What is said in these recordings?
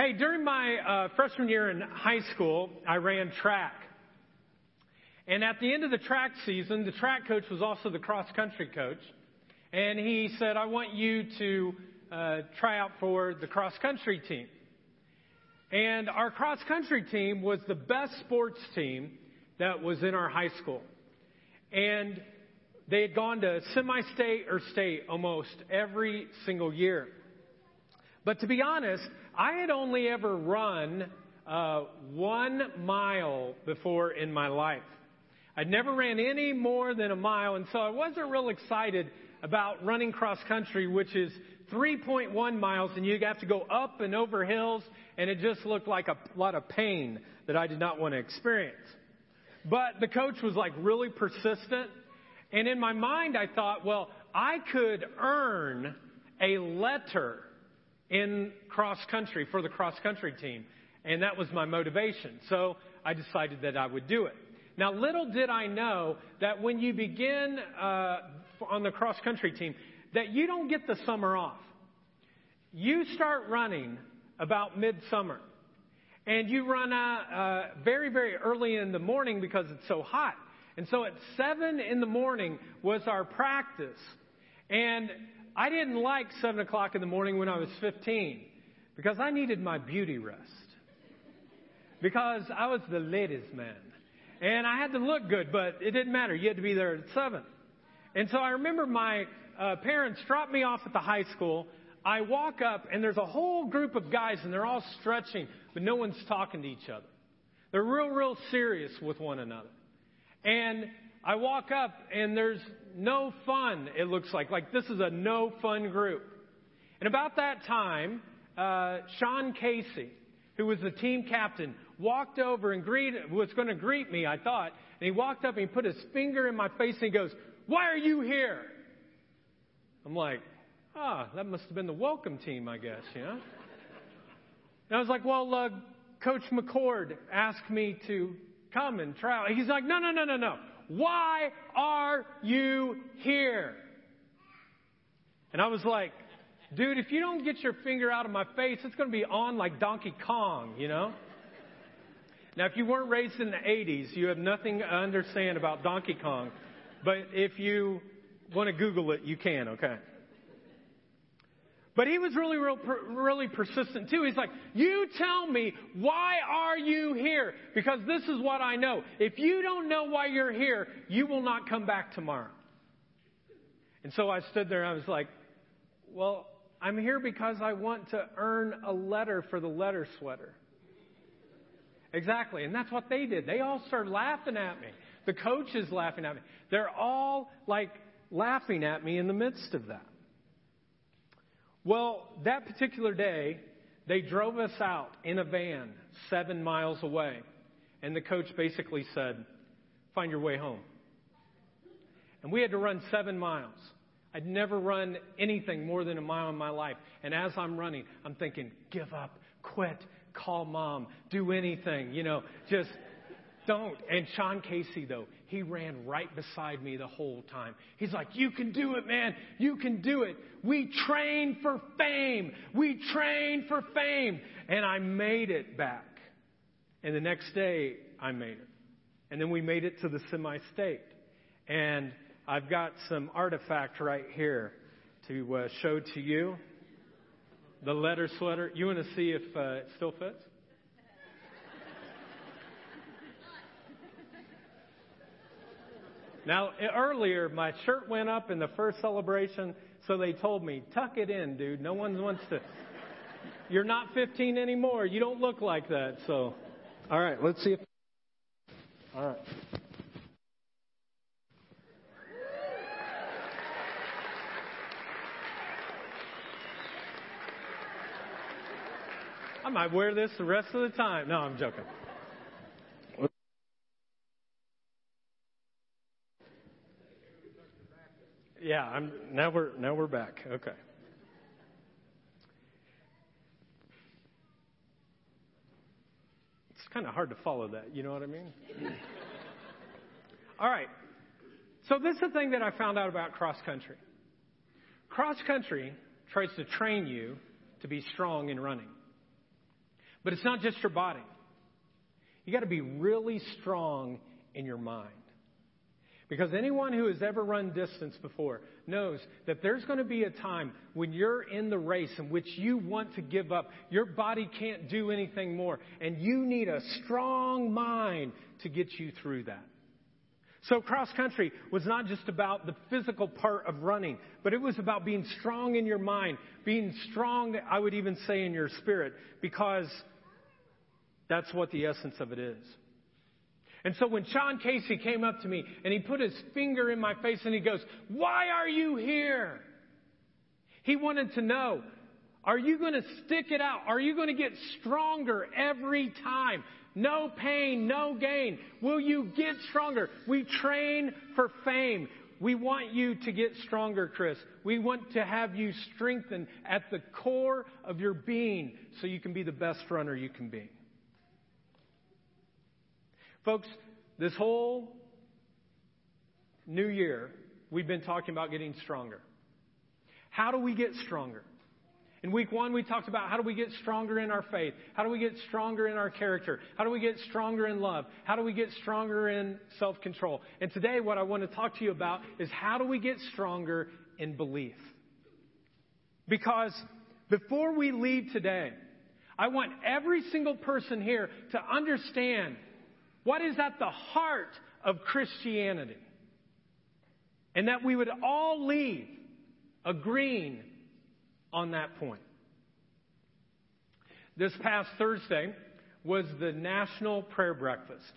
Hey, during my uh, freshman year in high school, I ran track. And at the end of the track season, the track coach was also the cross country coach. And he said, I want you to uh, try out for the cross country team. And our cross country team was the best sports team that was in our high school. And they had gone to semi state or state almost every single year. But to be honest, I had only ever run uh, one mile before in my life. I'd never ran any more than a mile, and so I wasn't real excited about running cross country, which is 3.1 miles, and you have to go up and over hills, and it just looked like a lot of pain that I did not want to experience. But the coach was like really persistent, and in my mind I thought, well, I could earn a letter in cross country for the cross country team, and that was my motivation. So I decided that I would do it. Now, little did I know that when you begin uh, on the cross country team, that you don't get the summer off. You start running about midsummer. And you run out uh, very, very early in the morning because it's so hot. And so at 7 in the morning was our practice. And I didn't like 7 o'clock in the morning when I was 15 because I needed my beauty rest. Because I was the ladies' man. And I had to look good, but it didn't matter. You had to be there at 7. And so I remember my uh, parents dropped me off at the high school. I walk up, and there's a whole group of guys, and they're all stretching, but no one's talking to each other. They're real, real serious with one another. And I walk up, and there's no fun, it looks like. Like, this is a no fun group. And about that time, uh, Sean Casey, who was the team captain, walked over and greeted, was going to greet me, I thought. And he walked up and he put his finger in my face and he goes, Why are you here? I'm like, ah, that must have been the welcome team, I guess, you know? And I was like, well, uh, Coach McCord asked me to come and try. He's like, no, no, no, no, no. Why are you here? And I was like, dude, if you don't get your finger out of my face, it's going to be on like Donkey Kong, you know? Now, if you weren't raised in the 80s, you have nothing to understand about Donkey Kong. But if you want to Google it, you can, okay? But he was really, real, really persistent too. He's like, you tell me, why are you here? Because this is what I know. If you don't know why you're here, you will not come back tomorrow. And so I stood there and I was like, well, I'm here because I want to earn a letter for the letter sweater. Exactly. And that's what they did. They all started laughing at me. The coach is laughing at me. They're all like laughing at me in the midst of that. Well, that particular day, they drove us out in a van seven miles away. And the coach basically said, Find your way home. And we had to run seven miles. I'd never run anything more than a mile in my life. And as I'm running, I'm thinking, give up, quit, call mom, do anything, you know, just don't. And Sean Casey, though, he ran right beside me the whole time. He's like, You can do it, man. You can do it. We train for fame. We train for fame. And I made it back. And the next day, I made it. And then we made it to the semi state. And I've got some artifact right here to uh, show to you. The letter sweater. You want to see if uh, it still fits? Now, earlier, my shirt went up in the first celebration, so they told me, tuck it in, dude. No one wants to. You're not 15 anymore. You don't look like that. So, all right, let's see if. All right. I might wear this the rest of the time. No, I'm joking. Yeah, I'm now we're now we're back. Okay. It's kind of hard to follow that, you know what I mean? All right. So this is the thing that I found out about cross country. Cross country tries to train you to be strong in running. But it's not just your body. You got to be really strong in your mind. Because anyone who has ever run distance before knows that there's going to be a time when you're in the race in which you want to give up. Your body can't do anything more. And you need a strong mind to get you through that. So cross country was not just about the physical part of running, but it was about being strong in your mind, being strong, I would even say, in your spirit, because that's what the essence of it is. And so when Sean Casey came up to me and he put his finger in my face and he goes, Why are you here? He wanted to know, Are you going to stick it out? Are you going to get stronger every time? No pain, no gain. Will you get stronger? We train for fame. We want you to get stronger, Chris. We want to have you strengthened at the core of your being so you can be the best runner you can be. Folks, this whole new year, we've been talking about getting stronger. How do we get stronger? In week one, we talked about how do we get stronger in our faith? How do we get stronger in our character? How do we get stronger in love? How do we get stronger in self control? And today, what I want to talk to you about is how do we get stronger in belief? Because before we leave today, I want every single person here to understand what is at the heart of Christianity. And that we would all leave agreeing on that point. This past Thursday was the National Prayer Breakfast.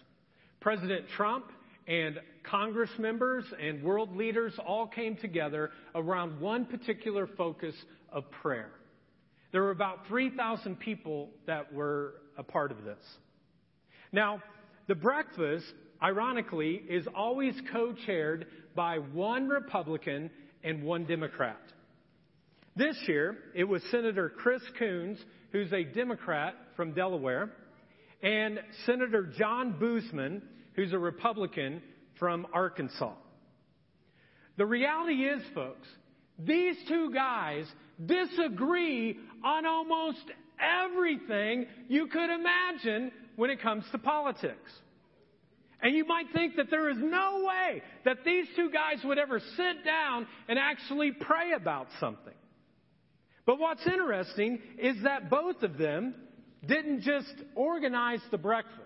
President Trump and Congress members and world leaders all came together around one particular focus of prayer. There were about 3,000 people that were a part of this. Now, the breakfast, ironically, is always co chaired by one Republican and one Democrat. This year, it was Senator Chris Coons, who's a Democrat from Delaware, and Senator John Boozman, who's a Republican from Arkansas. The reality is, folks, these two guys disagree on almost everything you could imagine when it comes to politics. And you might think that there is no way that these two guys would ever sit down and actually pray about something. But what's interesting is that both of them didn't just organize the breakfast.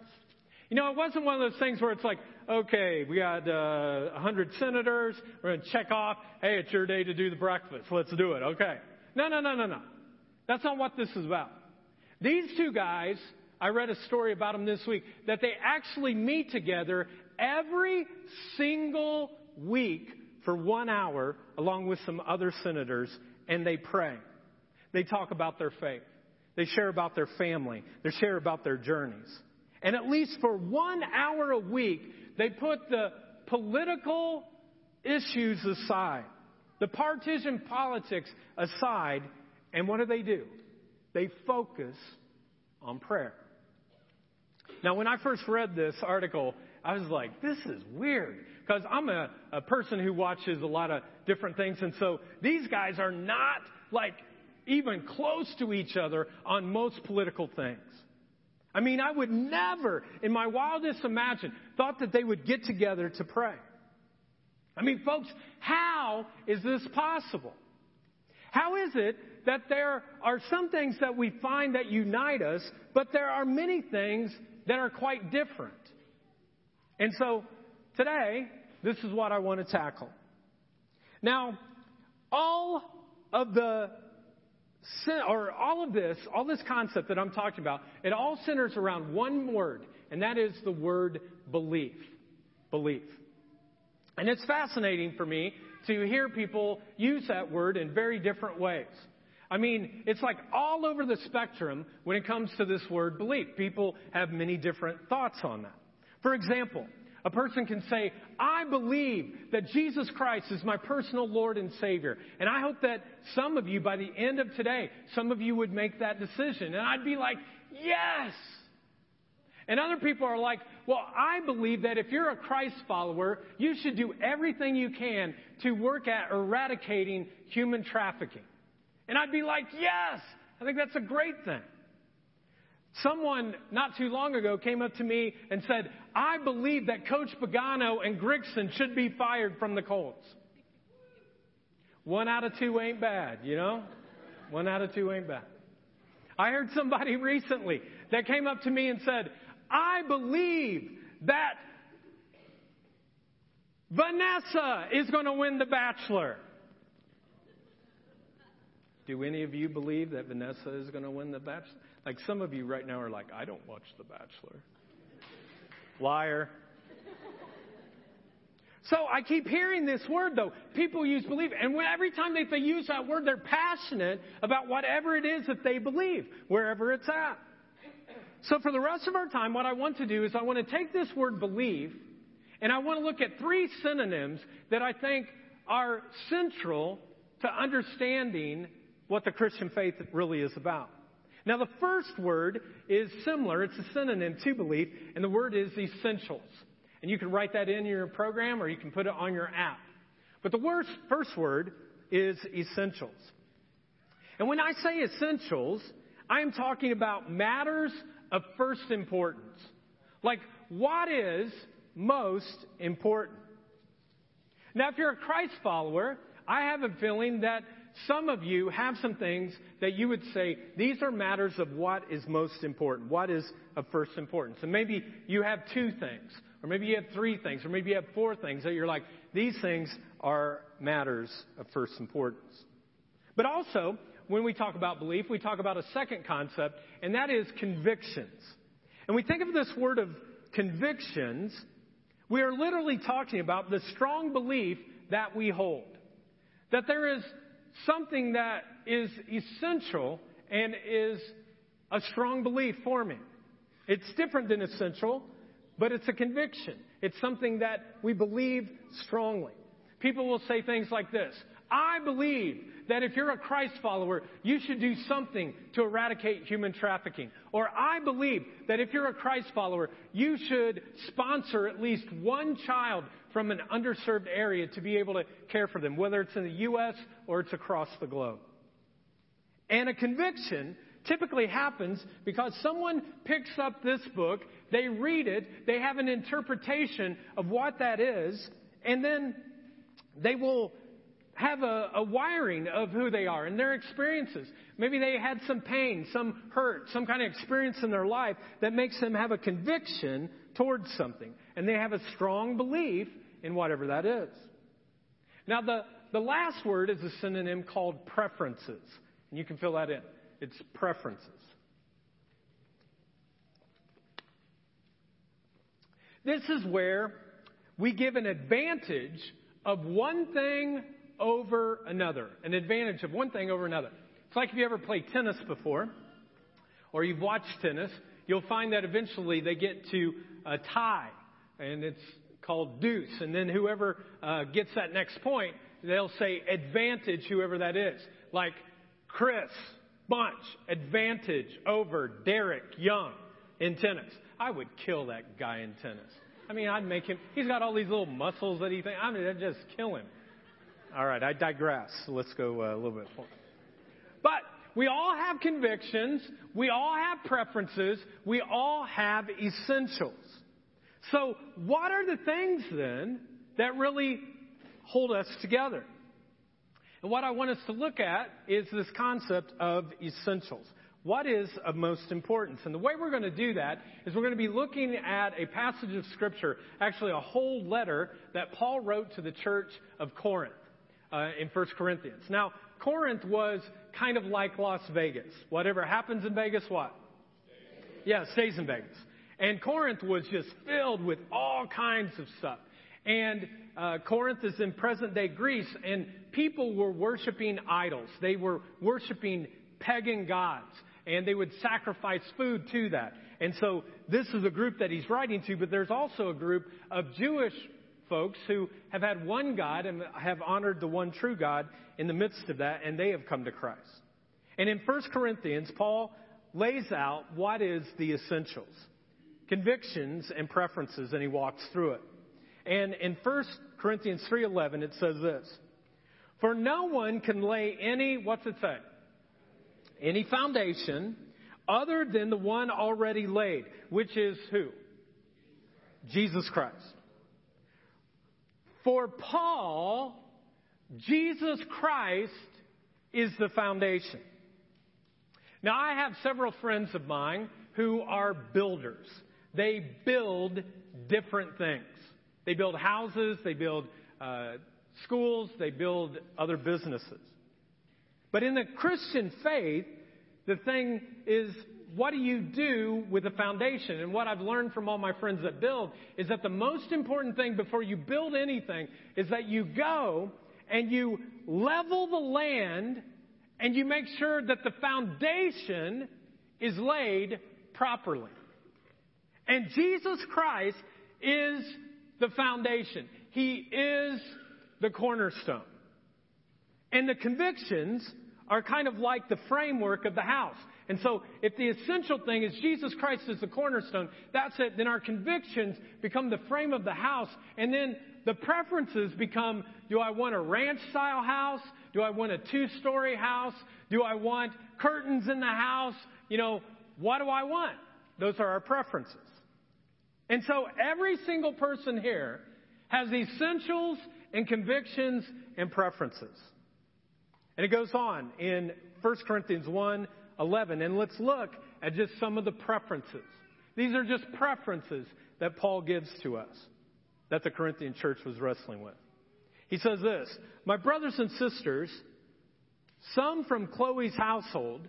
You know, it wasn't one of those things where it's like, okay, we got uh, 100 senators, we're going to check off, hey, it's your day to do the breakfast, let's do it, okay. No, no, no, no, no. That's not what this is about. These two guys I read a story about them this week that they actually meet together every single week for one hour along with some other senators and they pray. They talk about their faith. They share about their family. They share about their journeys. And at least for one hour a week, they put the political issues aside, the partisan politics aside, and what do they do? They focus on prayer. Now, when I first read this article, I was like, this is weird. Because I'm a, a person who watches a lot of different things. And so these guys are not like even close to each other on most political things. I mean, I would never, in my wildest imagine, thought that they would get together to pray. I mean, folks, how is this possible? How is it that there are some things that we find that unite us, but there are many things that are quite different. And so today, this is what I want to tackle. Now, all of the or all of this, all this concept that I'm talking about, it all centers around one word, and that is the word belief. Belief. And it's fascinating for me to hear people use that word in very different ways. I mean, it's like all over the spectrum when it comes to this word belief. People have many different thoughts on that. For example, a person can say, I believe that Jesus Christ is my personal Lord and Savior. And I hope that some of you, by the end of today, some of you would make that decision. And I'd be like, yes! And other people are like, well, I believe that if you're a Christ follower, you should do everything you can to work at eradicating human trafficking. And I'd be like, yes, I think that's a great thing. Someone not too long ago came up to me and said, I believe that Coach Pagano and Grigson should be fired from the Colts. One out of two ain't bad, you know? One out of two ain't bad. I heard somebody recently that came up to me and said, I believe that Vanessa is going to win The Bachelor. Do any of you believe that Vanessa is going to win The Bachelor? Like some of you right now are like, I don't watch The Bachelor. Liar. So I keep hearing this word though. People use believe. And when, every time they, they use that word, they're passionate about whatever it is that they believe, wherever it's at. So for the rest of our time, what I want to do is I want to take this word believe and I want to look at three synonyms that I think are central to understanding what the Christian faith really is about. Now, the first word is similar. It's a synonym to belief, and the word is essentials. And you can write that in your program or you can put it on your app. But the worst, first word is essentials. And when I say essentials, I'm talking about matters of first importance. Like, what is most important? Now, if you're a Christ follower, I have a feeling that some of you have some things that you would say, these are matters of what is most important, what is of first importance. And maybe you have two things, or maybe you have three things, or maybe you have four things that you're like, these things are matters of first importance. But also, when we talk about belief, we talk about a second concept, and that is convictions. And we think of this word of convictions, we are literally talking about the strong belief that we hold. That there is something that is essential and is a strong belief for me. It's different than essential, but it's a conviction. It's something that we believe strongly. People will say things like this I believe that if you're a Christ follower, you should do something to eradicate human trafficking. Or I believe that if you're a Christ follower, you should sponsor at least one child from an underserved area to be able to care for them, whether it's in the U.S. or it's across the globe. And a conviction typically happens because someone picks up this book, they read it, they have an interpretation of what that is, and then they will have a, a, wiring of who they are and their experiences. Maybe they had some pain, some hurt, some kind of experience in their life that makes them have a conviction towards something. And they have a strong belief in whatever that is. Now, the, the last word is a synonym called preferences. And you can fill that in. It's preferences. This is where we give an advantage of one thing over another, an advantage of one thing over another. It's like if you ever played tennis before, or you've watched tennis, you'll find that eventually they get to a tie, and it's called deuce. And then whoever uh, gets that next point, they'll say advantage, whoever that is. Like Chris Bunch, advantage over Derek Young in tennis. I would kill that guy in tennis. I mean, I'd make him, he's got all these little muscles that he thinks, I mean, I'd just kill him. All right, I digress. Let's go uh, a little bit forward. But we all have convictions. We all have preferences. We all have essentials. So, what are the things then that really hold us together? And what I want us to look at is this concept of essentials. What is of most importance? And the way we're going to do that is we're going to be looking at a passage of Scripture, actually a whole letter that Paul wrote to the church of Corinth uh, in 1 Corinthians. Now, Corinth was kind of like Las Vegas. Whatever happens in Vegas, what? Yeah, stays in Vegas. And Corinth was just filled with all kinds of stuff. And uh, Corinth is in present day Greece, and people were worshiping idols. They were worshiping pagan gods, and they would sacrifice food to that. And so this is a group that he's writing to, but there's also a group of Jewish folks who have had one God and have honored the one true God in the midst of that, and they have come to Christ. And in 1 Corinthians, Paul lays out what is the essentials, convictions and preferences, and he walks through it. And in 1 Corinthians 3:11 it says this: "For no one can lay any what's it say? Any foundation other than the one already laid, which is who? Jesus Christ. For Paul, Jesus Christ is the foundation. Now, I have several friends of mine who are builders. They build different things. They build houses, they build uh, schools, they build other businesses. But in the Christian faith, the thing is, what do you do with a foundation? And what I've learned from all my friends that build is that the most important thing before you build anything is that you go and you level the land and you make sure that the foundation is laid properly. And Jesus Christ is the foundation. He is the cornerstone. And the convictions are kind of like the framework of the house. And so, if the essential thing is Jesus Christ is the cornerstone, that's it, then our convictions become the frame of the house. And then the preferences become do I want a ranch style house? Do I want a two story house? Do I want curtains in the house? You know, what do I want? Those are our preferences. And so, every single person here has essentials and convictions and preferences. And it goes on in 1 Corinthians 1 11. And let's look at just some of the preferences. These are just preferences that Paul gives to us that the Corinthian church was wrestling with. He says this My brothers and sisters, some from Chloe's household,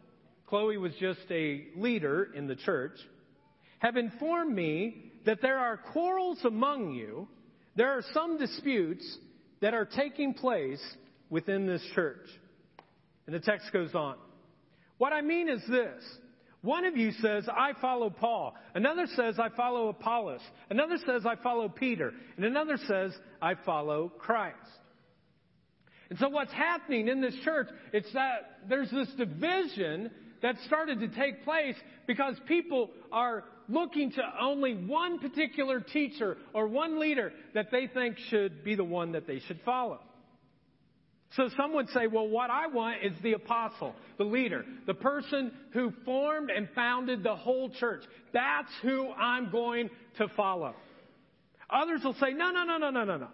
Chloe was just a leader in the church, have informed me that there are quarrels among you. There are some disputes that are taking place within this church. And the text goes on. What I mean is this. One of you says, I follow Paul. Another says, I follow Apollos. Another says, I follow Peter. And another says, I follow Christ. And so what's happening in this church, it's that there's this division that started to take place because people are looking to only one particular teacher or one leader that they think should be the one that they should follow. So some would say, well, what I want is the apostle, the leader, the person who formed and founded the whole church. That's who I'm going to follow. Others will say, no, no, no, no, no, no, no.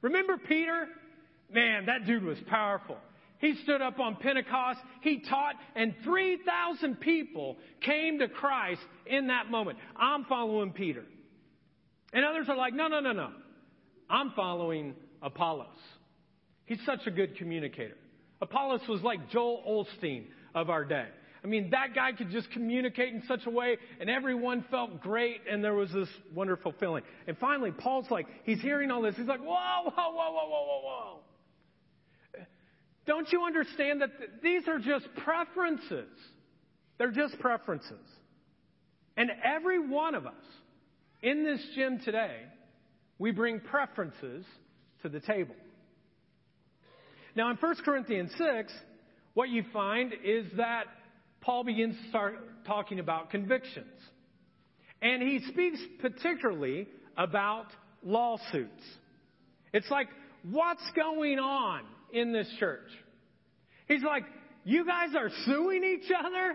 Remember Peter? Man, that dude was powerful. He stood up on Pentecost, he taught, and 3,000 people came to Christ in that moment. I'm following Peter. And others are like, no, no, no, no. I'm following Apollos. He's such a good communicator. Apollos was like Joel Osteen of our day. I mean, that guy could just communicate in such a way, and everyone felt great, and there was this wonderful feeling. And finally, Paul's like, he's hearing all this. He's like, whoa, whoa, whoa, whoa, whoa, whoa, whoa. Don't you understand that th- these are just preferences? They're just preferences. And every one of us in this gym today, we bring preferences to the table. Now, in 1 Corinthians 6, what you find is that Paul begins to start talking about convictions. And he speaks particularly about lawsuits. It's like, what's going on in this church? He's like, you guys are suing each other?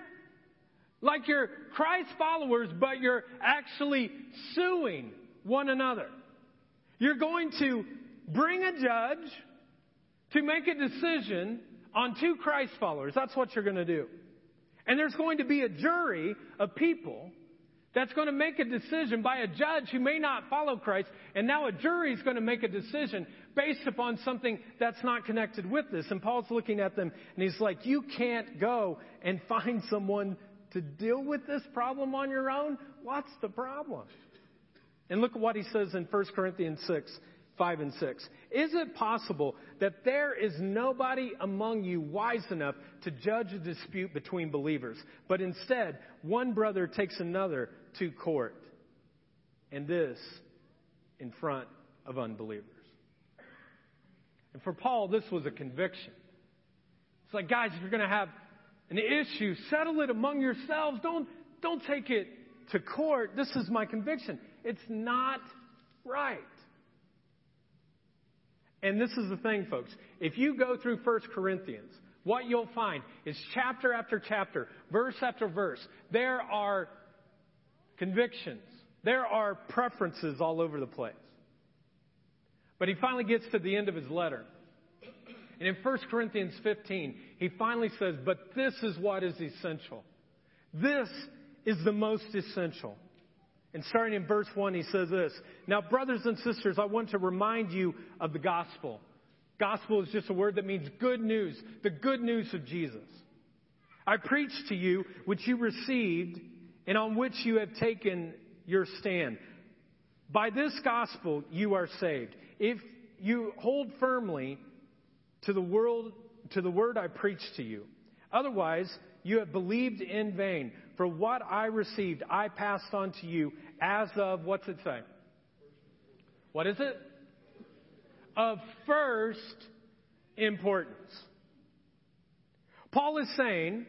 Like you're Christ followers, but you're actually suing one another. You're going to bring a judge to make a decision on two Christ followers. That's what you're going to do. And there's going to be a jury of people that's going to make a decision by a judge who may not follow Christ. And now a jury is going to make a decision based upon something that's not connected with this. And Paul's looking at them and he's like, You can't go and find someone to deal with this problem on your own. What's the problem? And look at what he says in 1 Corinthians 6 5 and 6. Is it possible that there is nobody among you wise enough to judge a dispute between believers, but instead one brother takes another to court, and this in front of unbelievers? And for Paul, this was a conviction. It's like, guys, if you're going to have an issue, settle it among yourselves. Don't, don't take it to court. This is my conviction. It's not right. And this is the thing, folks. If you go through 1 Corinthians, what you'll find is chapter after chapter, verse after verse, there are convictions, there are preferences all over the place. But he finally gets to the end of his letter. And in 1 Corinthians 15, he finally says, But this is what is essential. This is the most essential. And starting in verse 1, he says this Now, brothers and sisters, I want to remind you of the gospel. Gospel is just a word that means good news, the good news of Jesus. I preached to you which you received and on which you have taken your stand. By this gospel you are saved. If you hold firmly to the world to the word I preached to you. Otherwise, you have believed in vain. For what I received, I passed on to you as of, what's it say? What is it? Of first importance. Paul is saying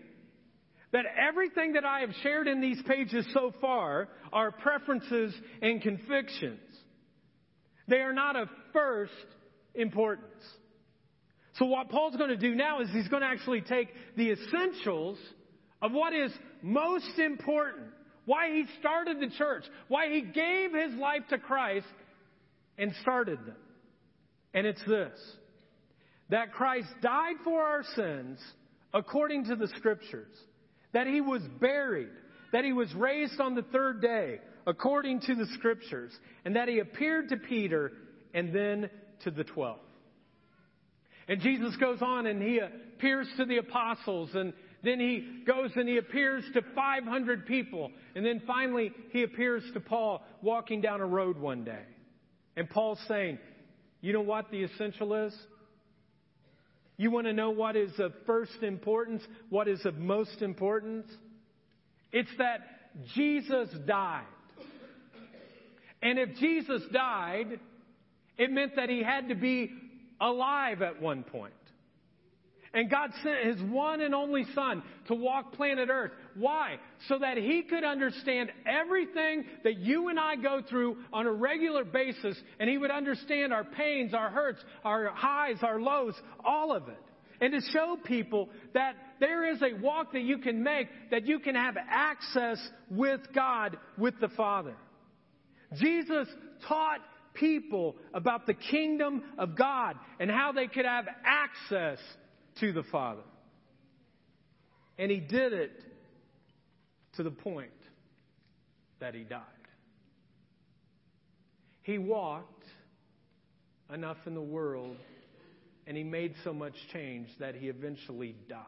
that everything that I have shared in these pages so far are preferences and convictions. They are not of first importance. So what Paul's going to do now is he's going to actually take the essentials of what is most important, why he started the church, why he gave his life to Christ and started them. And it's this that Christ died for our sins according to the scriptures, that he was buried, that he was raised on the third day according to the scriptures, and that he appeared to Peter and then to the twelve. And Jesus goes on and he appears to the apostles and then he goes and he appears to 500 people. And then finally he appears to Paul walking down a road one day. And Paul's saying, you know what the essential is? You want to know what is of first importance? What is of most importance? It's that Jesus died. And if Jesus died, it meant that he had to be alive at one point. And God sent His one and only Son to walk planet Earth. Why? So that He could understand everything that you and I go through on a regular basis, and He would understand our pains, our hurts, our highs, our lows, all of it. And to show people that there is a walk that you can make, that you can have access with God, with the Father. Jesus taught people about the kingdom of God and how they could have access to the Father. And he did it to the point that he died. He walked enough in the world and he made so much change that he eventually died.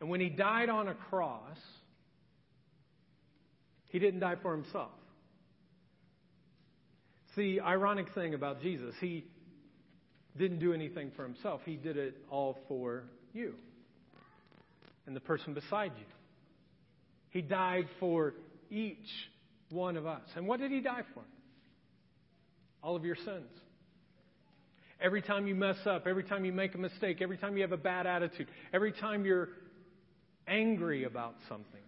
And when he died on a cross, he didn't die for himself. It's the ironic thing about Jesus. He didn't do anything for himself, he did it all for you and the person beside you. He died for each one of us. And what did he die for? All of your sins. Every time you mess up, every time you make a mistake, every time you have a bad attitude, every time you're angry about something,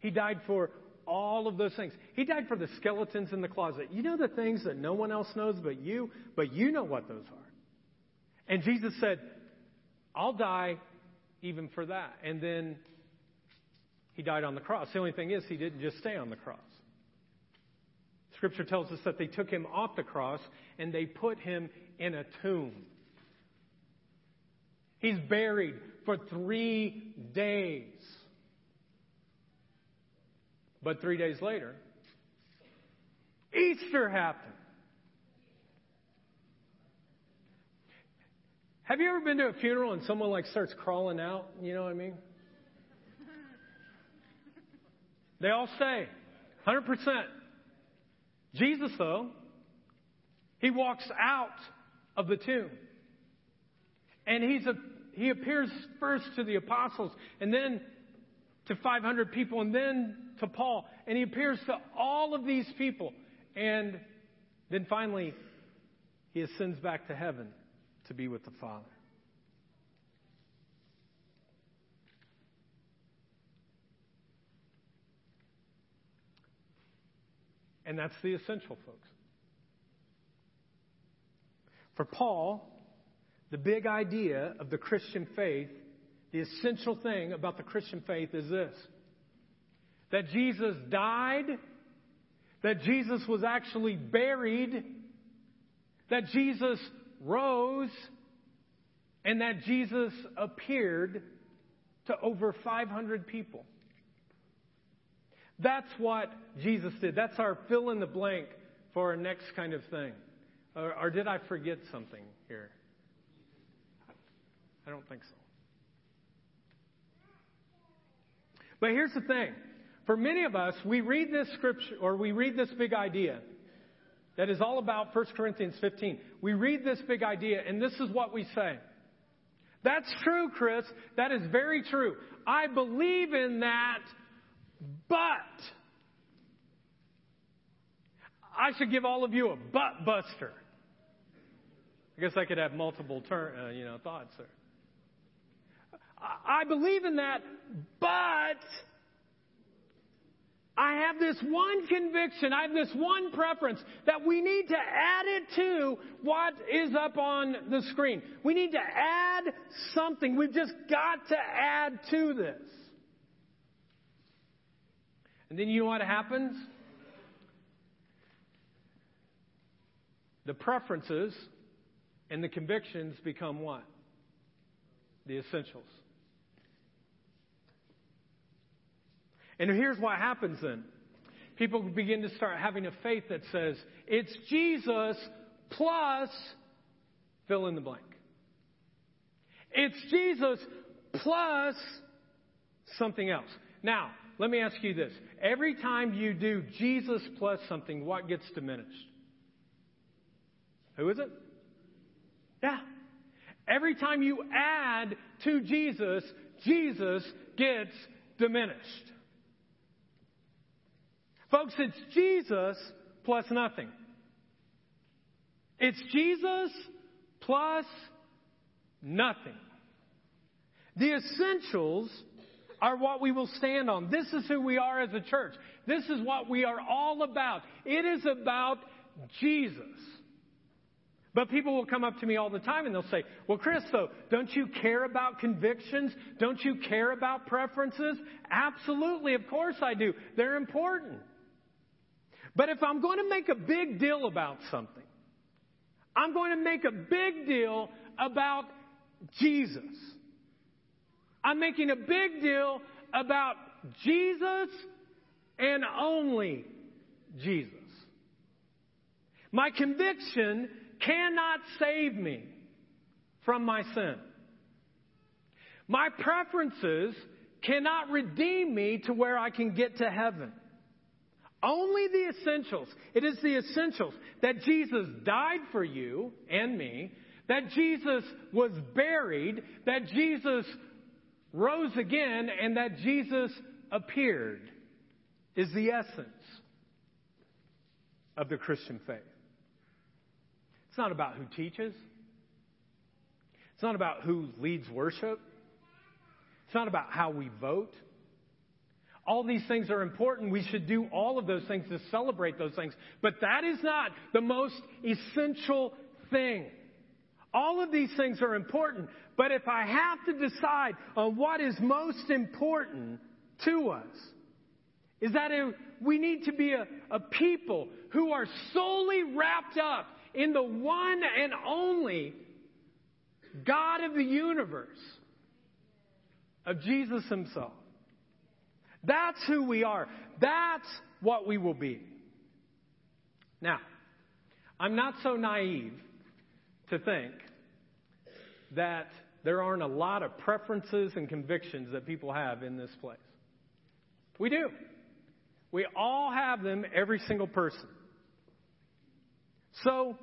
he died for all of those things. He died for the skeletons in the closet. You know the things that no one else knows but you, but you know what those are. And Jesus said, I'll die even for that. And then he died on the cross. The only thing is, he didn't just stay on the cross. Scripture tells us that they took him off the cross and they put him in a tomb. He's buried for three days. But three days later, Easter happened. Have you ever been to a funeral and someone like starts crawling out? You know what I mean? They all stay. 100%. Jesus, though, he walks out of the tomb. And he's a, he appears first to the apostles and then to 500 people and then to Paul, and he appears to all of these people. And then finally, he ascends back to heaven to be with the Father. And that's the essential, folks. For Paul, the big idea of the Christian faith, the essential thing about the Christian faith is this that Jesus died, that Jesus was actually buried, that Jesus rose, and that Jesus appeared to over 500 people. That's what Jesus did. That's our fill in the blank for our next kind of thing. Or, or did I forget something here? I don't think so. But here's the thing. For many of us, we read this scripture, or we read this big idea that is all about 1 Corinthians 15. We read this big idea, and this is what we say. That's true, Chris. That is very true. I believe in that, but I should give all of you a butt buster. I guess I could have multiple turn, uh, you know, thoughts there. I believe in that, but I have this one conviction, I have this one preference that we need to add it to what is up on the screen. We need to add something. We've just got to add to this. And then you know what happens? The preferences and the convictions become what? The essentials. And here's what happens then. People begin to start having a faith that says, it's Jesus plus fill in the blank. It's Jesus plus something else. Now, let me ask you this. Every time you do Jesus plus something, what gets diminished? Who is it? Yeah. Every time you add to Jesus, Jesus gets diminished. Folks, it's Jesus plus nothing. It's Jesus plus nothing. The essentials are what we will stand on. This is who we are as a church. This is what we are all about. It is about Jesus. But people will come up to me all the time and they'll say, Well, Chris, though, don't you care about convictions? Don't you care about preferences? Absolutely, of course I do. They're important. But if I'm going to make a big deal about something, I'm going to make a big deal about Jesus. I'm making a big deal about Jesus and only Jesus. My conviction cannot save me from my sin. My preferences cannot redeem me to where I can get to heaven. Only the essentials. It is the essentials that Jesus died for you and me, that Jesus was buried, that Jesus rose again, and that Jesus appeared is the essence of the Christian faith. It's not about who teaches. It's not about who leads worship. It's not about how we vote. All these things are important. We should do all of those things to celebrate those things. But that is not the most essential thing. All of these things are important. But if I have to decide on what is most important to us, is that we need to be a, a people who are solely wrapped up in the one and only God of the universe, of Jesus Himself. That's who we are. That's what we will be. Now, I'm not so naive to think that there aren't a lot of preferences and convictions that people have in this place. We do. We all have them, every single person. So,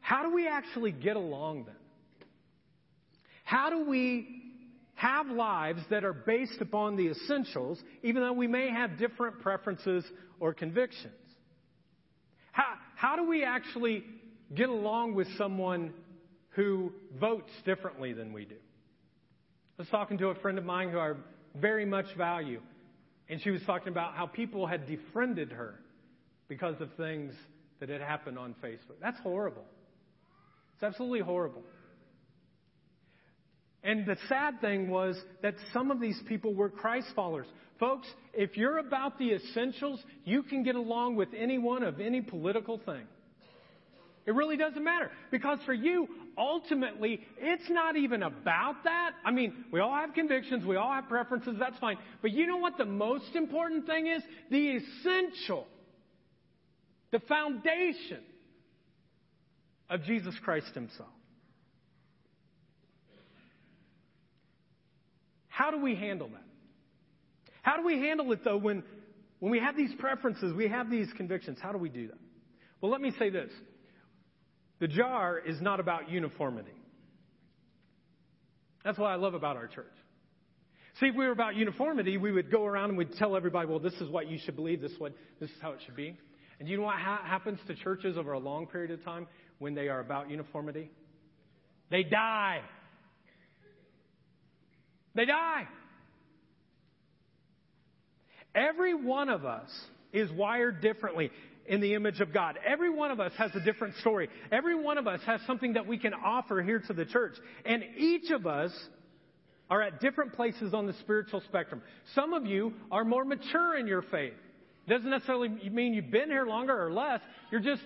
how do we actually get along then? How do we have lives that are based upon the essentials, even though we may have different preferences or convictions? How, how do we actually get along with someone who votes differently than we do? I was talking to a friend of mine who I very much value, and she was talking about how people had defriended her because of things that had happened on Facebook. That's horrible. It's absolutely horrible. And the sad thing was that some of these people were Christ followers. Folks, if you're about the essentials, you can get along with anyone of any political thing. It really doesn't matter. Because for you, ultimately, it's not even about that. I mean, we all have convictions, we all have preferences, that's fine. But you know what the most important thing is? The essential, the foundation of Jesus Christ Himself. How do we handle that? How do we handle it, though, when, when we have these preferences, we have these convictions? How do we do that? Well, let me say this the jar is not about uniformity. That's what I love about our church. See, if we were about uniformity, we would go around and we'd tell everybody, well, this is what you should believe, this is, what, this is how it should be. And you know what ha- happens to churches over a long period of time when they are about uniformity? They die. They die. Every one of us is wired differently in the image of God. Every one of us has a different story. Every one of us has something that we can offer here to the church. And each of us are at different places on the spiritual spectrum. Some of you are more mature in your faith. Doesn't necessarily mean you've been here longer or less. You're just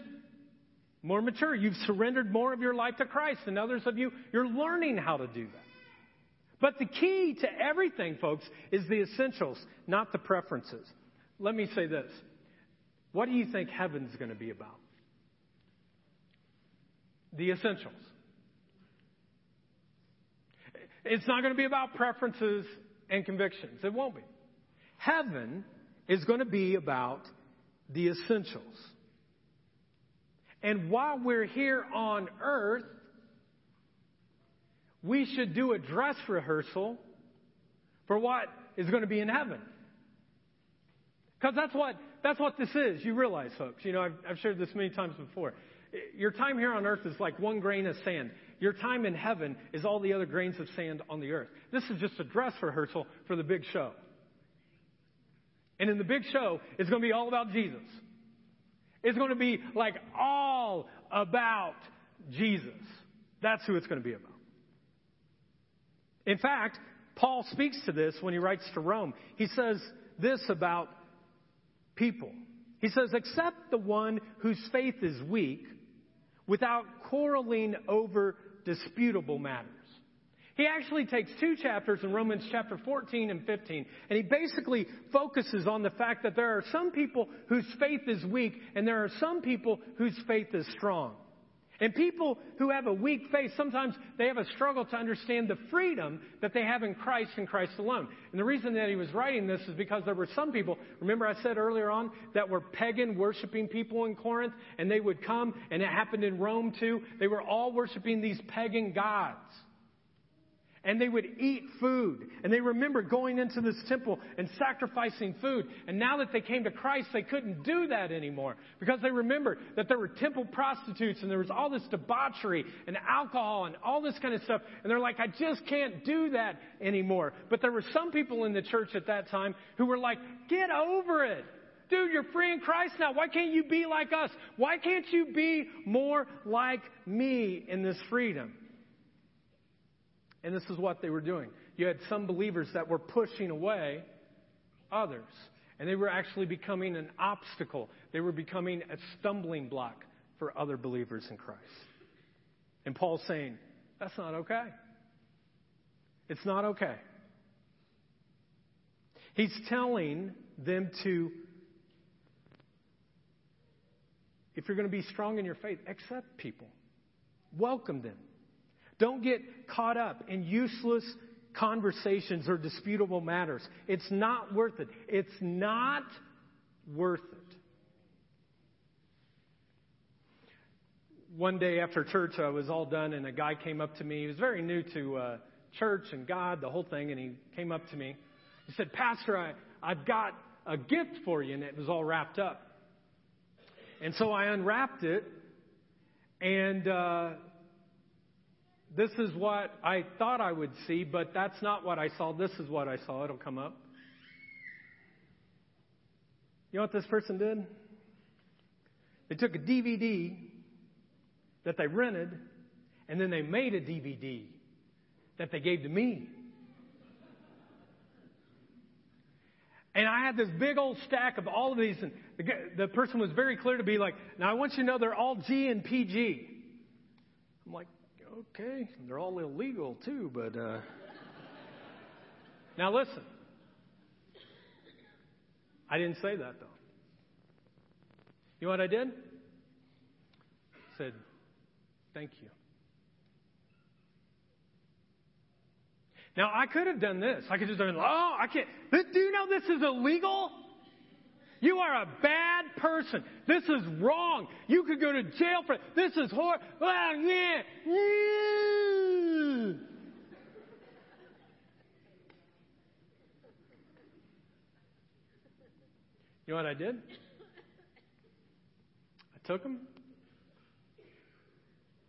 more mature. You've surrendered more of your life to Christ. And others of you, you're learning how to do that. But the key to everything, folks, is the essentials, not the preferences. Let me say this. What do you think heaven's going to be about? The essentials. It's not going to be about preferences and convictions. It won't be. Heaven is going to be about the essentials. And while we're here on earth, we should do a dress rehearsal for what is going to be in heaven. Because that's what, that's what this is. You realize, folks. You know, I've, I've shared this many times before. Your time here on earth is like one grain of sand. Your time in heaven is all the other grains of sand on the earth. This is just a dress rehearsal for the big show. And in the big show, it's going to be all about Jesus. It's going to be like all about Jesus. That's who it's going to be about. In fact, Paul speaks to this when he writes to Rome. He says this about people. He says, Accept the one whose faith is weak without quarreling over disputable matters. He actually takes two chapters in Romans chapter 14 and 15, and he basically focuses on the fact that there are some people whose faith is weak, and there are some people whose faith is strong. And people who have a weak faith, sometimes they have a struggle to understand the freedom that they have in Christ and Christ alone. And the reason that he was writing this is because there were some people, remember I said earlier on, that were pagan worshiping people in Corinth, and they would come, and it happened in Rome too. They were all worshiping these pagan gods and they would eat food. And they remember going into this temple and sacrificing food. And now that they came to Christ, they couldn't do that anymore because they remembered that there were temple prostitutes and there was all this debauchery and alcohol and all this kind of stuff. And they're like, I just can't do that anymore. But there were some people in the church at that time who were like, get over it. Dude, you're free in Christ now. Why can't you be like us? Why can't you be more like me in this freedom? And this is what they were doing. You had some believers that were pushing away others. And they were actually becoming an obstacle. They were becoming a stumbling block for other believers in Christ. And Paul's saying, that's not okay. It's not okay. He's telling them to, if you're going to be strong in your faith, accept people, welcome them, don't get caught up in useless conversations or disputable matters. It's not worth it. It's not worth it. One day after church, I was all done, and a guy came up to me. He was very new to uh, church and God, the whole thing, and he came up to me. He said, Pastor, I, I've got a gift for you, and it was all wrapped up. And so I unwrapped it, and uh, this is what I thought I would see, but that's not what I saw. This is what I saw. It'll come up. You know what this person did? They took a DVD that they rented, and then they made a DVD that they gave to me. And I had this big old stack of all of these, and the, the person was very clear to be like, "Now I want you to know they're all G and PG." I'm like, "Okay, they're all illegal too, but." Uh... now listen, I didn't say that though. You know what I did? I said, "Thank you." Now, I could have done this. I could just done, oh, I can't. Do you know this is illegal? You are a bad person. This is wrong. You could go to jail for it. This is horrible. You know what I did? I took them.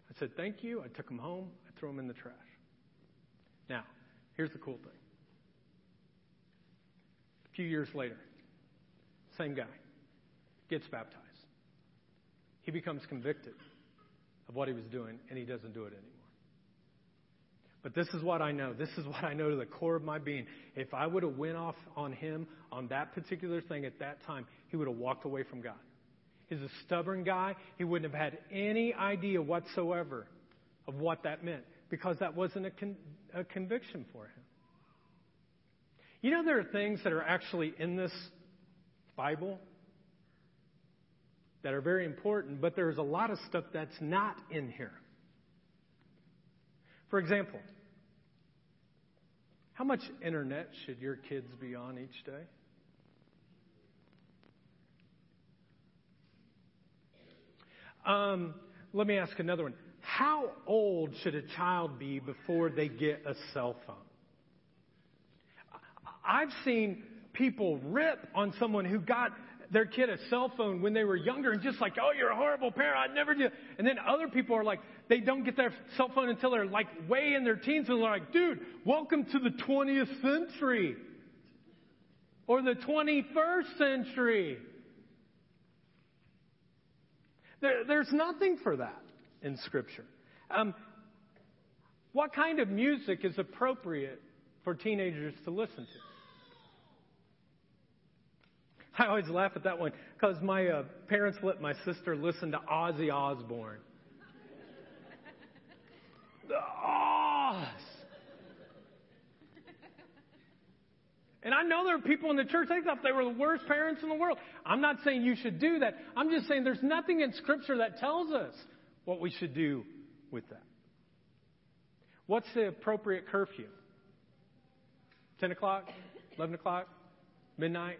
I said, thank you. I took them home. I threw them in the trash. Now, Here's the cool thing. A few years later, same guy gets baptized. He becomes convicted of what he was doing, and he doesn't do it anymore. But this is what I know. This is what I know to the core of my being. If I would have went off on him on that particular thing at that time, he would have walked away from God. He's a stubborn guy. He wouldn't have had any idea whatsoever of what that meant because that wasn't a, con- a conviction for him. You know, there are things that are actually in this Bible that are very important, but there's a lot of stuff that's not in here. For example, how much internet should your kids be on each day? Um, let me ask another one. How old should a child be before they get a cell phone? I've seen people rip on someone who got their kid a cell phone when they were younger and just like, oh, you're a horrible parent. I'd never do. And then other people are like, they don't get their cell phone until they're like way in their teens and they're like, dude, welcome to the 20th century or the 21st century. There, there's nothing for that in Scripture. Um, what kind of music is appropriate for teenagers to listen to? I always laugh at that one because my uh, parents let my sister listen to Ozzy Osbourne. the Oz. And I know there are people in the church, they thought they were the worst parents in the world. I'm not saying you should do that. I'm just saying there's nothing in Scripture that tells us what we should do with that. What's the appropriate curfew? 10 o'clock? 11 o'clock? Midnight?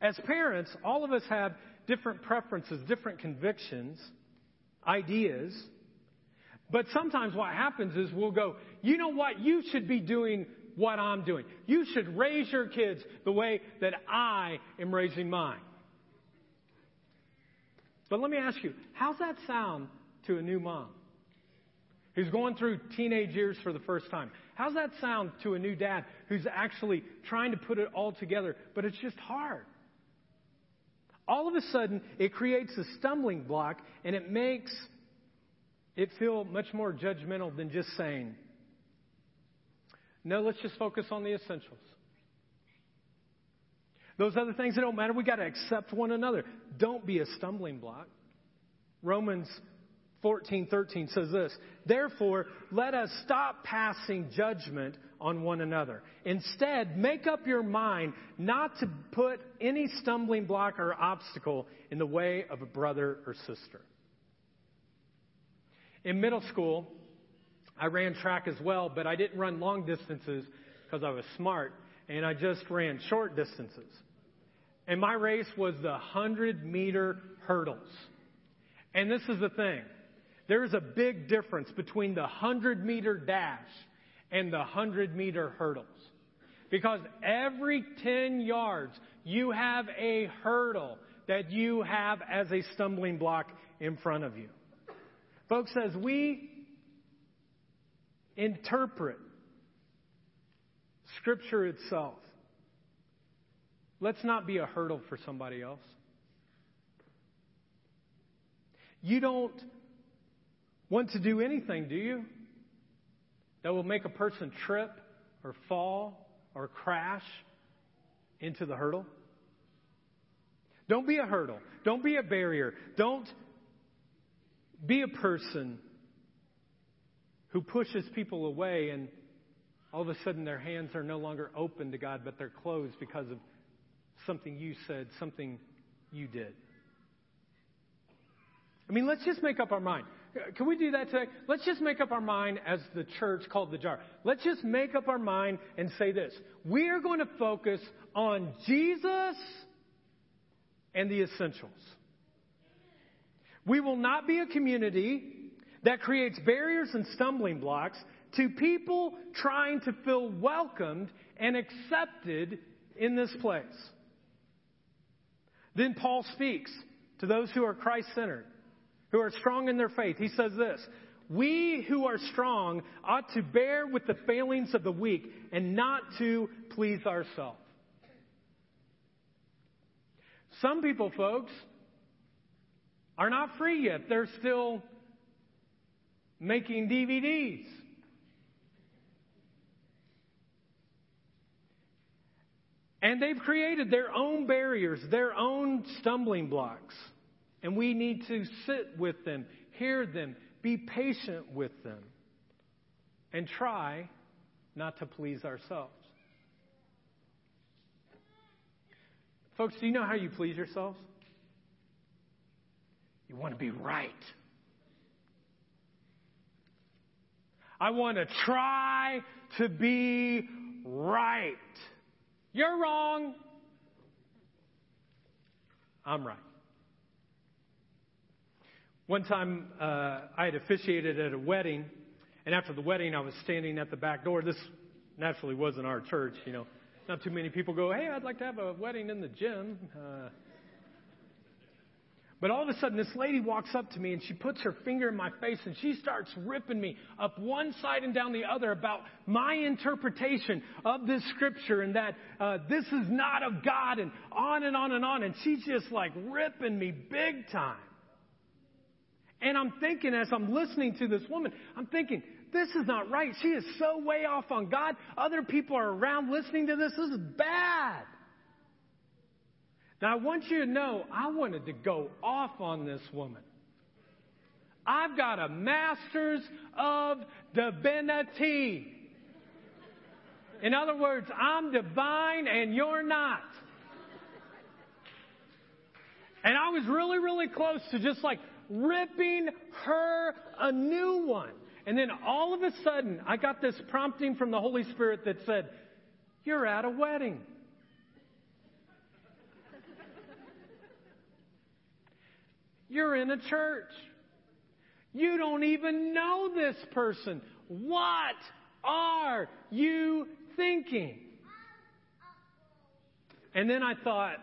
As parents, all of us have different preferences, different convictions, ideas. But sometimes what happens is we'll go, you know what? You should be doing what I'm doing. You should raise your kids the way that I am raising mine. But let me ask you, how's that sound to a new mom who's going through teenage years for the first time? How's that sound to a new dad who's actually trying to put it all together, but it's just hard? All of a sudden it creates a stumbling block and it makes it feel much more judgmental than just saying, no, let's just focus on the essentials. Those other things that don't matter, we got to accept one another. Don't be a stumbling block. Romans 14:13 says this, "Therefore, let us stop passing judgment on one another. Instead, make up your mind not to put any stumbling block or obstacle in the way of a brother or sister." In middle school, I ran track as well, but I didn't run long distances because I was smart, and I just ran short distances. And my race was the 100 meter hurdles. And this is the thing. There is a big difference between the 100 meter dash and the 100 meter hurdles. Because every 10 yards, you have a hurdle that you have as a stumbling block in front of you. Folks, as we interpret Scripture itself, let's not be a hurdle for somebody else. You don't want to do anything, do you? that will make a person trip or fall or crash into the hurdle? Don't be a hurdle. Don't be a barrier. Don't be a person who pushes people away and all of a sudden their hands are no longer open to God, but they're closed because of something you said, something you did. I mean, let's just make up our mind. Can we do that today? Let's just make up our mind as the church called the jar. Let's just make up our mind and say this. We are going to focus on Jesus and the essentials. We will not be a community that creates barriers and stumbling blocks to people trying to feel welcomed and accepted in this place. Then Paul speaks to those who are Christ centered who are strong in their faith. He says this We who are strong ought to bear with the failings of the weak and not to please ourselves. Some people, folks, are not free yet. They're still making DVDs. And they've created their own barriers, their own stumbling blocks. And we need to sit with them, hear them, be patient with them, and try not to please ourselves. Folks, do you know how you please yourselves? You want to be right. I want to try to be right. You're wrong. I'm right. One time uh, I had officiated at a wedding, and after the wedding, I was standing at the back door. This naturally wasn't our church, you know. Not too many people go, hey, I'd like to have a wedding in the gym. Uh, but all of a sudden, this lady walks up to me and she puts her finger in my face and she starts ripping me up one side and down the other about my interpretation of this scripture and that uh, this is not of God and on and on and on. And she's just like ripping me big time. And I'm thinking, as I'm listening to this woman, I'm thinking, this is not right. She is so way off on God. Other people are around listening to this. This is bad. Now, I want you to know, I wanted to go off on this woman. I've got a master's of divinity. In other words, I'm divine and you're not. And I was really, really close to just like ripping her a new one. And then all of a sudden, I got this prompting from the Holy Spirit that said, You're at a wedding. You're in a church. You don't even know this person. What are you thinking? And then I thought,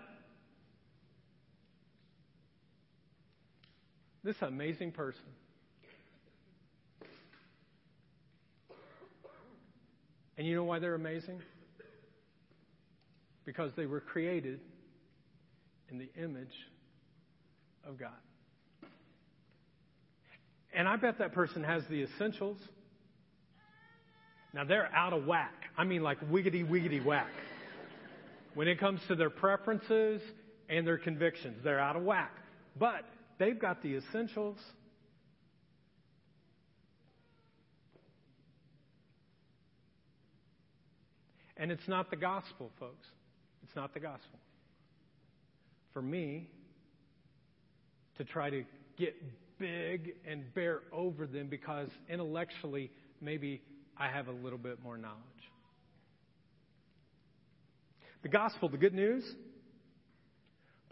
This amazing person. And you know why they're amazing? Because they were created in the image of God. And I bet that person has the essentials. Now they're out of whack. I mean, like wiggity, wiggity whack. When it comes to their preferences and their convictions, they're out of whack. But They've got the essentials. And it's not the gospel, folks. It's not the gospel. For me to try to get big and bear over them because intellectually, maybe I have a little bit more knowledge. The gospel, the good news,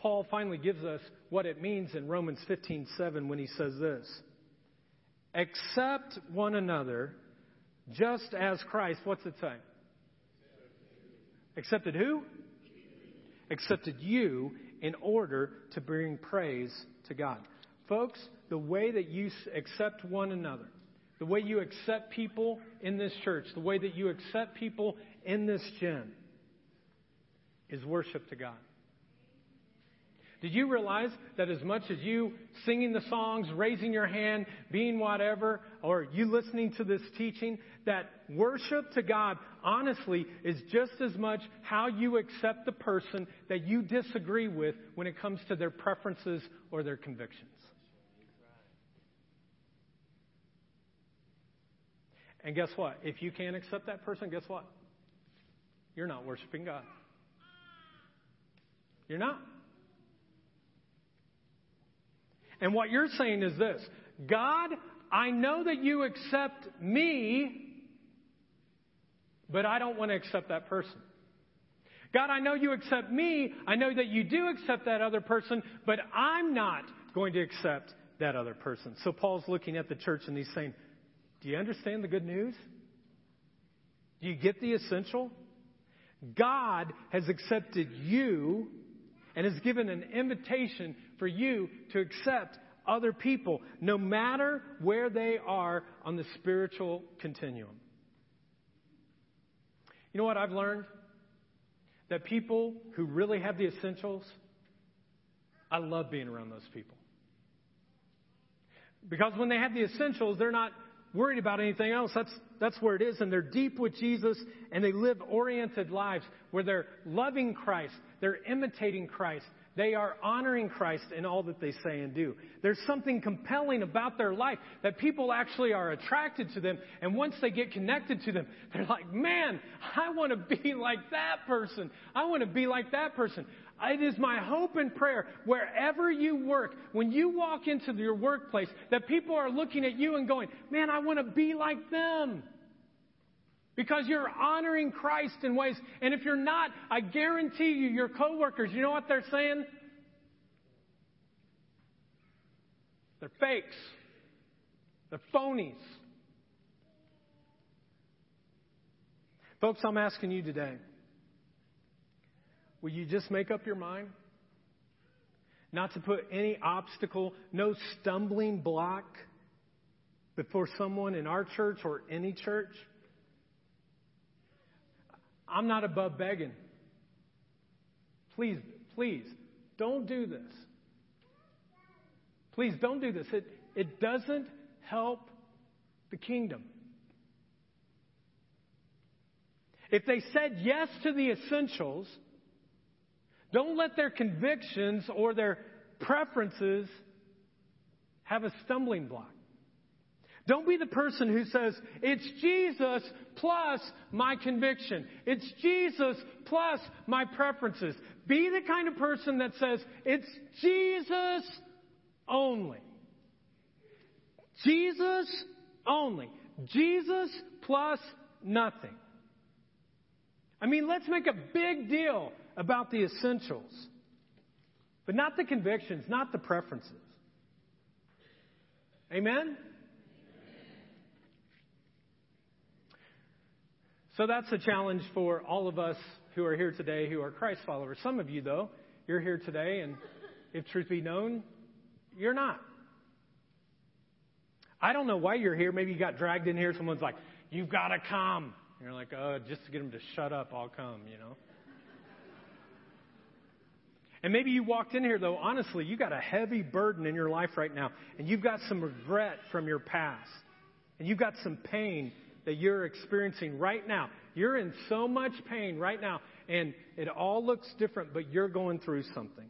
Paul finally gives us what it means in Romans 15:7 when he says this. Accept one another just as Christ, what's it say? Accepted who? Accepted you in order to bring praise to God. Folks, the way that you accept one another, the way you accept people in this church, the way that you accept people in this gym is worship to God. Did you realize that as much as you singing the songs, raising your hand, being whatever, or you listening to this teaching, that worship to God, honestly, is just as much how you accept the person that you disagree with when it comes to their preferences or their convictions. And guess what? If you can't accept that person, guess what? You're not worshiping God. You're not. And what you're saying is this God, I know that you accept me, but I don't want to accept that person. God, I know you accept me. I know that you do accept that other person, but I'm not going to accept that other person. So Paul's looking at the church and he's saying, Do you understand the good news? Do you get the essential? God has accepted you and has given an invitation for you to accept other people, no matter where they are on the spiritual continuum. You know what I've learned? That people who really have the essentials, I love being around those people. Because when they have the essentials, they're not worried about anything else. That's, that's where it is. And they're deep with Jesus and they live oriented lives where they're loving Christ, they're imitating Christ, they are honoring Christ in all that they say and do. There's something compelling about their life that people actually are attracted to them. And once they get connected to them, they're like, man, I want to be like that person. I want to be like that person. It is my hope and prayer wherever you work, when you walk into your workplace, that people are looking at you and going, man, I want to be like them. Because you're honoring Christ in ways. And if you're not, I guarantee you, your coworkers, you know what they're saying? They're fakes. They're phonies. Folks, I'm asking you today will you just make up your mind? Not to put any obstacle, no stumbling block before someone in our church or any church? I'm not above begging. Please, please, don't do this. Please don't do this. It, it doesn't help the kingdom. If they said yes to the essentials, don't let their convictions or their preferences have a stumbling block. Don't be the person who says, it's Jesus plus my conviction. It's Jesus plus my preferences. Be the kind of person that says, it's Jesus only. Jesus only. Jesus plus nothing. I mean, let's make a big deal about the essentials, but not the convictions, not the preferences. Amen? So that's a challenge for all of us who are here today who are Christ followers. Some of you, though, you're here today, and if truth be known, you're not. I don't know why you're here. Maybe you got dragged in here. Someone's like, You've got to come. And you're like, Oh, just to get them to shut up, I'll come, you know. And maybe you walked in here, though, honestly, you got a heavy burden in your life right now, and you've got some regret from your past, and you've got some pain that you're experiencing right now. You're in so much pain right now, and it all looks different, but you're going through something.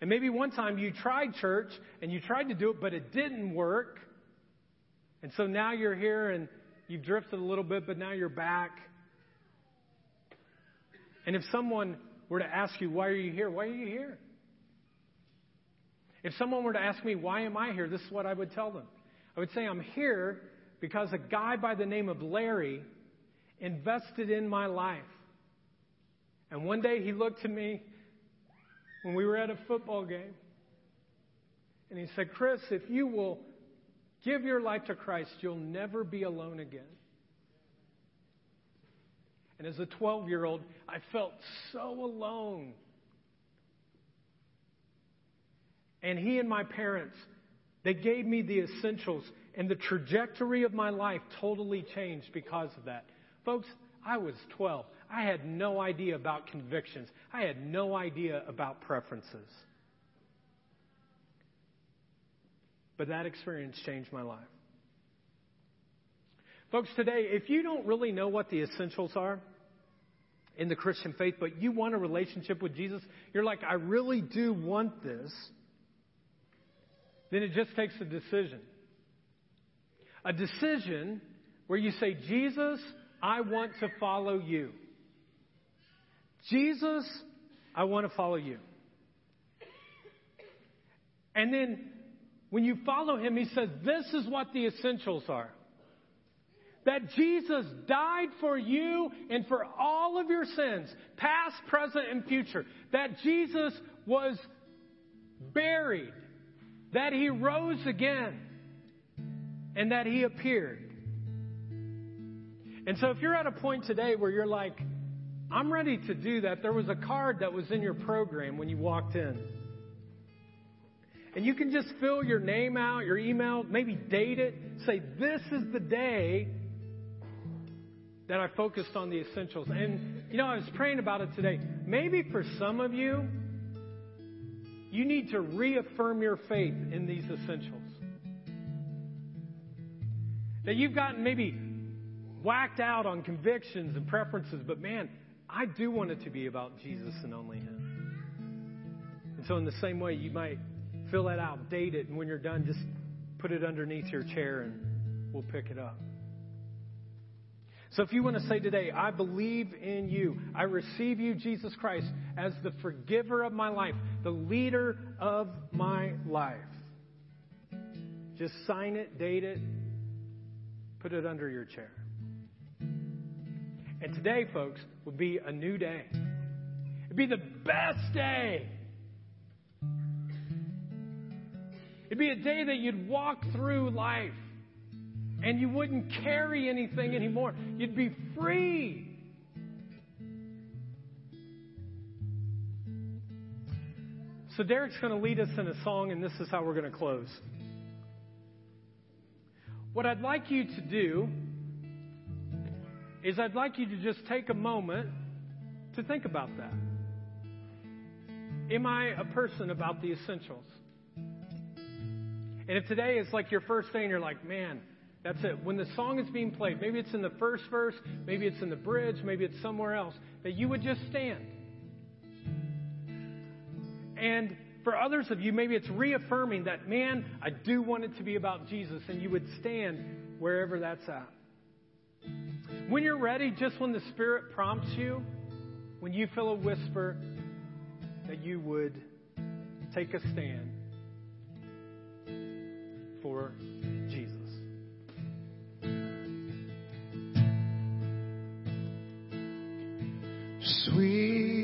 And maybe one time you tried church and you tried to do it, but it didn't work. And so now you're here and you've drifted a little bit, but now you're back. And if someone were to ask you, why are you here? Why are you here? If someone were to ask me, why am I here? This is what I would tell them. I would say, I'm here because a guy by the name of Larry invested in my life. And one day he looked to me when we were at a football game and he said, Chris, if you will give your life to Christ, you'll never be alone again. And as a 12 year old, I felt so alone. And he and my parents, they gave me the essentials and the trajectory of my life totally changed because of that. Folks, I was 12. I had no idea about convictions. I had no idea about preferences. But that experience changed my life. Folks, today, if you don't really know what the essentials are in the Christian faith, but you want a relationship with Jesus, you're like, I really do want this, then it just takes a decision. A decision where you say, Jesus, I want to follow you. Jesus, I want to follow you. And then when you follow him, he says, This is what the essentials are. That Jesus died for you and for all of your sins, past, present, and future. That Jesus was buried. That he rose again. And that he appeared. And so if you're at a point today where you're like, I'm ready to do that, there was a card that was in your program when you walked in. And you can just fill your name out, your email, maybe date it, say, This is the day that I focused on the essentials. And, you know, I was praying about it today. Maybe for some of you, you need to reaffirm your faith in these essentials. That you've gotten maybe whacked out on convictions and preferences, but man, I do want it to be about Jesus and only Him. And so, in the same way, you might fill that out, date it, and when you're done, just put it underneath your chair and we'll pick it up. So if you want to say today, I believe in you, I receive you, Jesus Christ, as the forgiver of my life, the leader of my life, just sign it, date it, put it under your chair. And today, folks, would be a new day. It'd be the best day. It'd be a day that you'd walk through life and you wouldn't carry anything anymore. You'd be free. So, Derek's going to lead us in a song, and this is how we're going to close. What I'd like you to do is I'd like you to just take a moment to think about that. Am I a person about the essentials? And if today is like your first day and you're like, man, that's it. When the song is being played, maybe it's in the first verse, maybe it's in the bridge, maybe it's somewhere else, that you would just stand. And for others of you, maybe it's reaffirming that, man, I do want it to be about Jesus, and you would stand wherever that's at. When you're ready, just when the Spirit prompts you, when you feel a whisper, that you would take a stand for Jesus. Sweet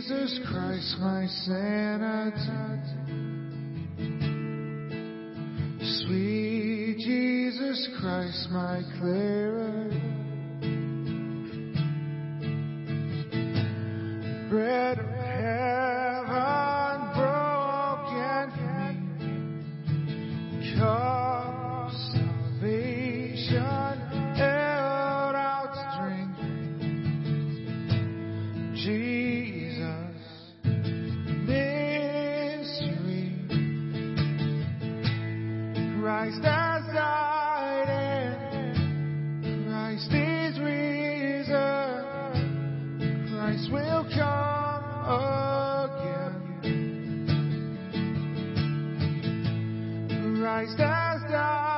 Jesus Christ, my sanity. Sweet Jesus Christ, my clarity. Christ has died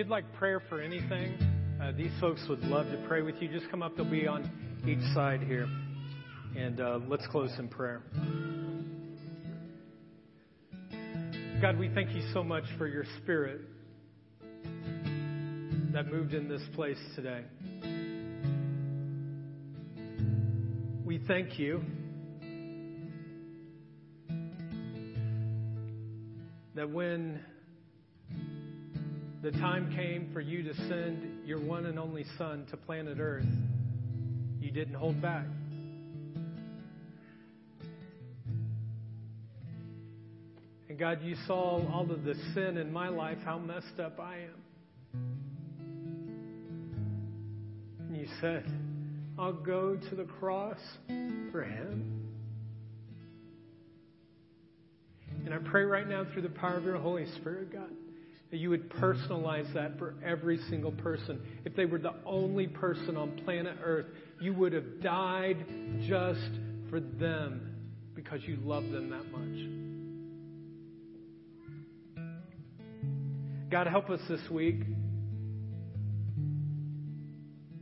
you'd like prayer for anything, uh, these folks would love to pray with you. Just come up; they'll be on each side here, and uh, let's close in prayer. God, we thank you so much for your Spirit that moved in this place today. We thank you that when the time came for you to send your one and only Son to planet Earth, you didn't hold back. And God, you saw all of the sin in my life, how messed up I am. And you said, I'll go to the cross for him. And I pray right now through the power of your Holy Spirit, God, that you would personalize that for every single person. If they were the only person on planet Earth, you would have died just for them because you love them that much. God, help us this week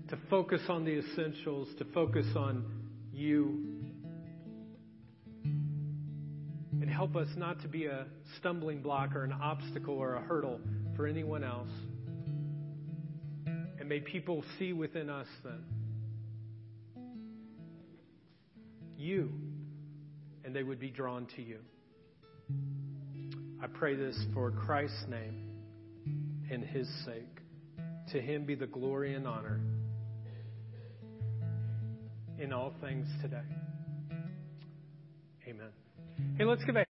to focus on the essentials, to focus on you. Help us not to be a stumbling block or an obstacle or a hurdle for anyone else. And may people see within us then you, and they would be drawn to you. I pray this for Christ's name and his sake. To him be the glory and honor in all things today. Amen. Hey, let's give a